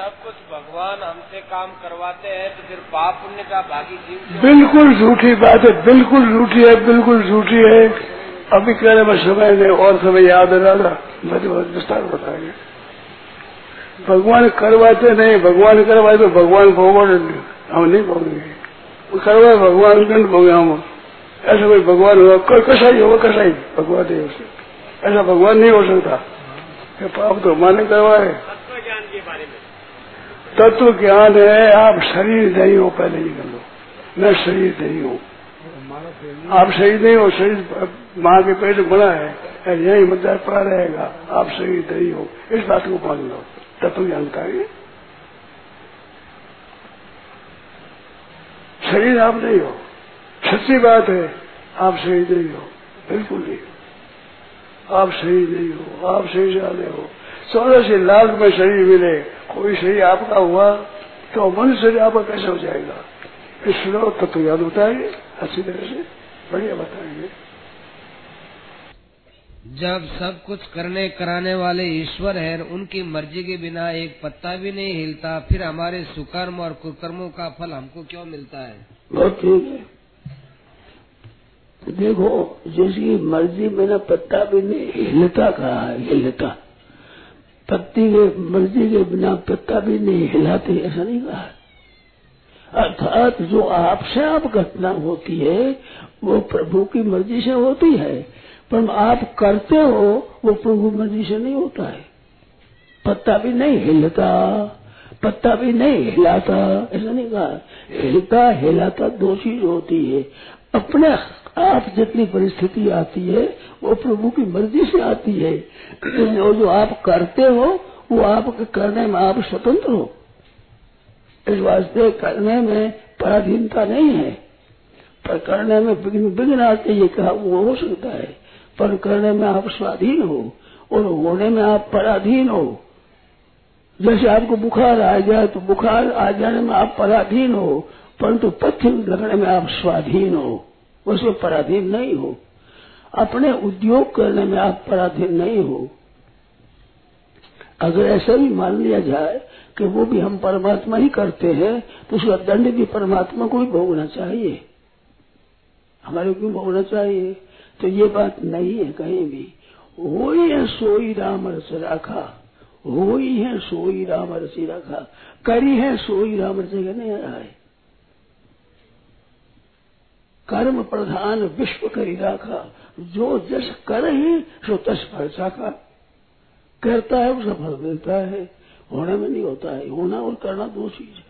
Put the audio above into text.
सब कुछ भगवान हमसे काम करवाते हैं तो फिर पाप पुण्य का भागी जीव बिल्कुल झूठी बात है बिल्कुल झूठी है बिल्कुल झूठी है। अभी कहने में समय नहीं और समय याद है दादा मैं तो विस्तार बताएँगे भगवान करवाते नहीं भगवान करवाए तो भगवान भोगोगे हम नहीं भोगेंगे करवाए भगवान दंड भोगे हम। ऐसा कोई भगवान होगा ही होगा कसा ही भगवान नहीं हो सकता। ऐसा भगवान नहीं हो सकता। पाप तो माने करवाए। ज्ञान के बारे में। तत्व ज्ञान है, आप शरीर नहीं हो पहले ही कर लो मैं शरीर नहीं हूँ। आप शरीर नहीं हो, शरीर माँ के पेट बना है यही मुद्दा पड़ा रहेगा, आप शरीर नहीं हो। इस बात को मान लो। तत्व ज्ञान का शरीर आप नहीं हो। सच्ची बात है, आप शरीर नहीं हो। बिल्कुल नहीं। आप शरीर नहीं हो, आप शरीर वाले हो। चौदह से लाख में शरीर मिले कोई शरीर आपका हुआ तो मनुष्य शरीर आपका कैसे हो जाएगा? इसलिए तत्व ज्ञान होता है अच्छी तरह से बढ़िया बताएँगे। जब सब कुछ करने कराने वाले ईश्वर है उनकी मर्ज़ी के बिना एक पत्ता भी नहीं हिलता फिर हमारे सुकर्म और कुकर्मों का फल हमको क्यों मिलता है? बहुत ठीक है। देखो जिसकी मर्ज़ी बिना पत्ता भी नहीं हिलता कहा है हिलता? पत्ती के, मर्ज़ी के बिना पत्ता भी नहीं हिलाते, ऐसा नहीं कहा। अर्थात जो आपसे आप घटना होती है, वो प्रभु की मर्ज़ी से होती है। पर आप करते हो, वो प्रभु मर्ज़ी से नहीं होता है। पत्ता भी नहीं हिलता, पत्ता भी नहीं हिलाता, ऐसा नहीं कहा। हिलता, हिलाता दो चीज़ होती है। अपने आप जितनी परिस्थिति आती है, वो प्रभु की मर्ज़ी से आती है। और जो आप करते हो, वो आप करने में आप स्वतंत्र हो। इस वास्ते करने में पराधीनता नहीं है। पर करने में विघ्न विघ्न आते ये कहा वो हो सकता है। पर करने में आप स्वाधीन हो, और होने में आप पराधीन हो। जैसे आपको बुखार आ जाए तो बुखार आ जाने में आप पराधीन हो। परंतु पथ्य लगने में आप स्वाधीन हो, उसमें पराधीन नहीं हो। अपने उद्योग करने में आप पराधीन नहीं हो। अगर ऐसा भी मान लिया जाए कि वो भी हम परमात्मा ही करते हैं तो उसका दंड भी परमात्मा को ही भोगना चाहिए। हमारे क्यों भोगना चाहिए? तो ये बात नहीं है कहीं भी। हो ही सोई राम रस राखा। हो ही सोई राम रसी रखा। करी है सोई राम रस नहीं रहा है कर्म प्रधान विश्व करी राखा। जो जस कर ही, सो तस फल साखा। करता है, उसे फल मिलता है। होने में नहीं होता है। होना और करना दो चीज़ है।